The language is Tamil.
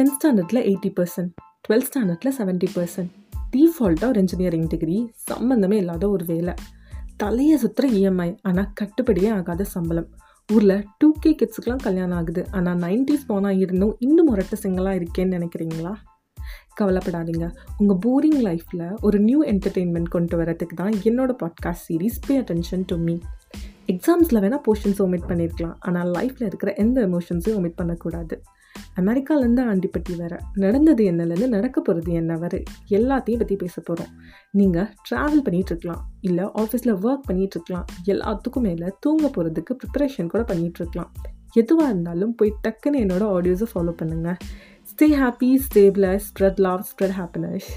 டென்த் ஸ்டாண்டர்டில் எயிட்டி பர்சன்ட் டுவெல்த் ஸ்டாண்டர்டில் செவன்ட்டி பர்சன்ட் டிஃபால்ட்டாக ஒரு இன்ஜினியரிங் டிகிரி சம்மந்தமே இல்லாத ஒரு வேலை. தலையை சுற்றுற இஎம்ஐ ஆனால் கட்டுப்படியே ஆகாத சம்பளம். ஊரில் டூ கே கிட்ஸுக்கெலாம் கல்யாணம் ஆகுது. ஆனால் நைன்டிஸ் போனால் இருந்தும் இன்னும் முரட்ட சிங்கலாக இருக்கேன்னு நினைக்கிறீங்களா? கவலைப்படாதீங்க. உங்கள் போரிங் லைஃப்பில் ஒரு நியூ என்டர்டெயின்மெண்ட் கொண்டு வரதுக்கு தான் என்னோடய podcast series pay attention to me எக்ஸாம்ஸில் வேணால் போர்ஷன்ஸ் ஒமிட் பண்ணியிருக்கலாம் ஆனால் லைஃப்பில் இருக்கிற எந்த எமோஷன்ஸையும் ஒமிட் பண்ணக்கூடாது. அமெரிக்காலேருந்து ஆண்டிப்பட்டி வர நடந்தது என்னலேருந்து நடக்க போகிறது என்ன வர எல்லாத்தையும் பற்றி பேச போகிறோம் நீங்கள் ட்ராவல் பண்ணிகிட்ருக்கலாம் இல்லை ஆஃபீஸில் ஒர்க் பண்ணிகிட்ருக்கலாம் எல்லாத்துக்கும் மேலே தூங்க போகிறதுக்கு ப்ரிப்பரேஷன் கூட பண்ணிகிட்ருக்கலாம் எதுவாக இருந்தாலும் போய் டக்குன்னு என்னோடய ஆடியோஸை ஃபாலோ பண்ணுங்கள் stay happy stay blessed spread love spread happiness